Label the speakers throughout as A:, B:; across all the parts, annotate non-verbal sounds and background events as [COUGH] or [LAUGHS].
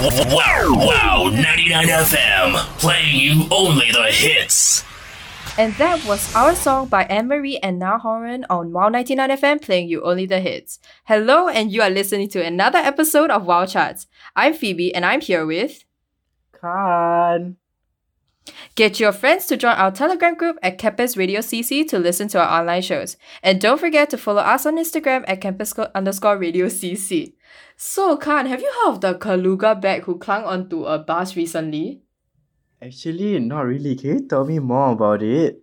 A: Wow, wow, 99 FM, playing you only the hits.
B: And that was our song by Anne Marie and Niall Horan on Wow 99 FM, playing you only the hits. Hello, and you are listening to another episode of Wow Charts. I'm Phoebe, and I'm here with.
C: Khan.
B: Get your friends to join our Telegram group at Campus Radio CC to listen to our online shows. And don't forget to follow us on Instagram at campus underscore radio CC. So, Khan, have you heard of the colugo bag who clung onto a bus recently?
C: Actually, not really. Can you tell me more about it?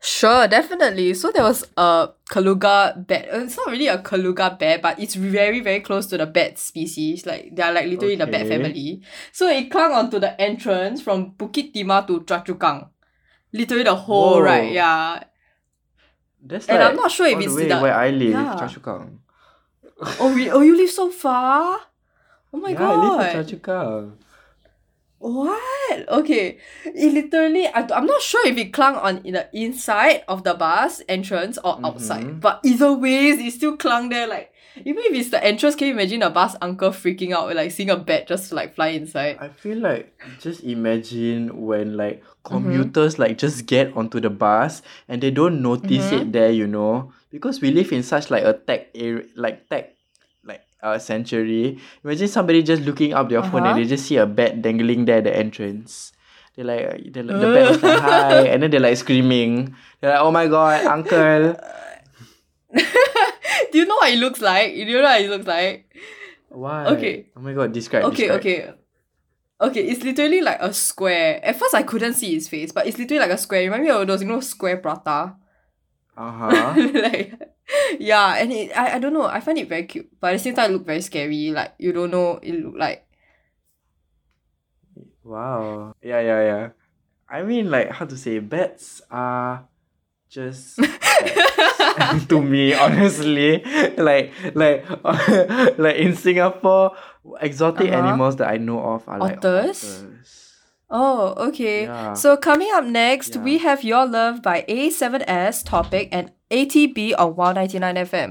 B: Sure, definitely. So there was a colugo bat. uh, It's not really a colugo bat, but it's very, very close to the bat species. Like they are like literally in the bat family. So it clung onto the entrance from Bukit Timah to Choa Literally the whole
C: Whoa.
B: ride, yeah.
C: That's
B: And
C: like
B: I'm not sure if
C: the
B: it's
C: way
B: the-
C: where I live,
B: yeah. Oh, re- oh, you live so far? Oh my
C: yeah, I live
B: god.
C: in Choa Chu Kang.
B: What? Okay. It literally, I, I'm not sure if it clung on in the inside of the bus entrance or outside.
C: Mhm.
B: But either ways, it still clung there. Like, even if it's the entrance, can you imagine a bus uncle freaking out, like seeing a bat just like fly inside?
C: I feel like just imagine when like
B: Mm-hmm.
C: commuters like just get onto the bus and they don't notice
B: Mm-hmm.
C: it there, you know, because we live in such like a tech area, like tech, uh century. Imagine somebody just looking up their phone and
B: Uh-huh.
C: they just see a bat dangling there at the entrance. They're like, they're like the bat was like hi, and then they're like screaming. They're like, oh my god, uncle. [LAUGHS]
B: Do you know what it looks like? Do you know what it looks like?
C: Why?
B: Okay.
C: Oh my god, describe. It.
B: Okay,
C: describe.
B: okay. Okay, it's literally like a square. At first, I couldn't see his face, but it's literally like a square. Remind me of those, you know, square prata.
C: Uh huh. [LAUGHS]
B: like [LAUGHS] yeah and it I, I don't know i find it very cute but at the same time it look very scary like you don't know it look like
C: Wow. Yeah, yeah, yeah. I mean, like, how to say, bats are just [LAUGHS] [LAUGHS] to me, honestly. Like, like, like in Singapore, exotic
B: Uh-huh.
C: animals that I know of are like
B: Otters?
C: otters.
B: oh okay
C: Yeah.
B: so coming up next
C: Yeah.
B: we have your love by a7s topic and atb on 199 fm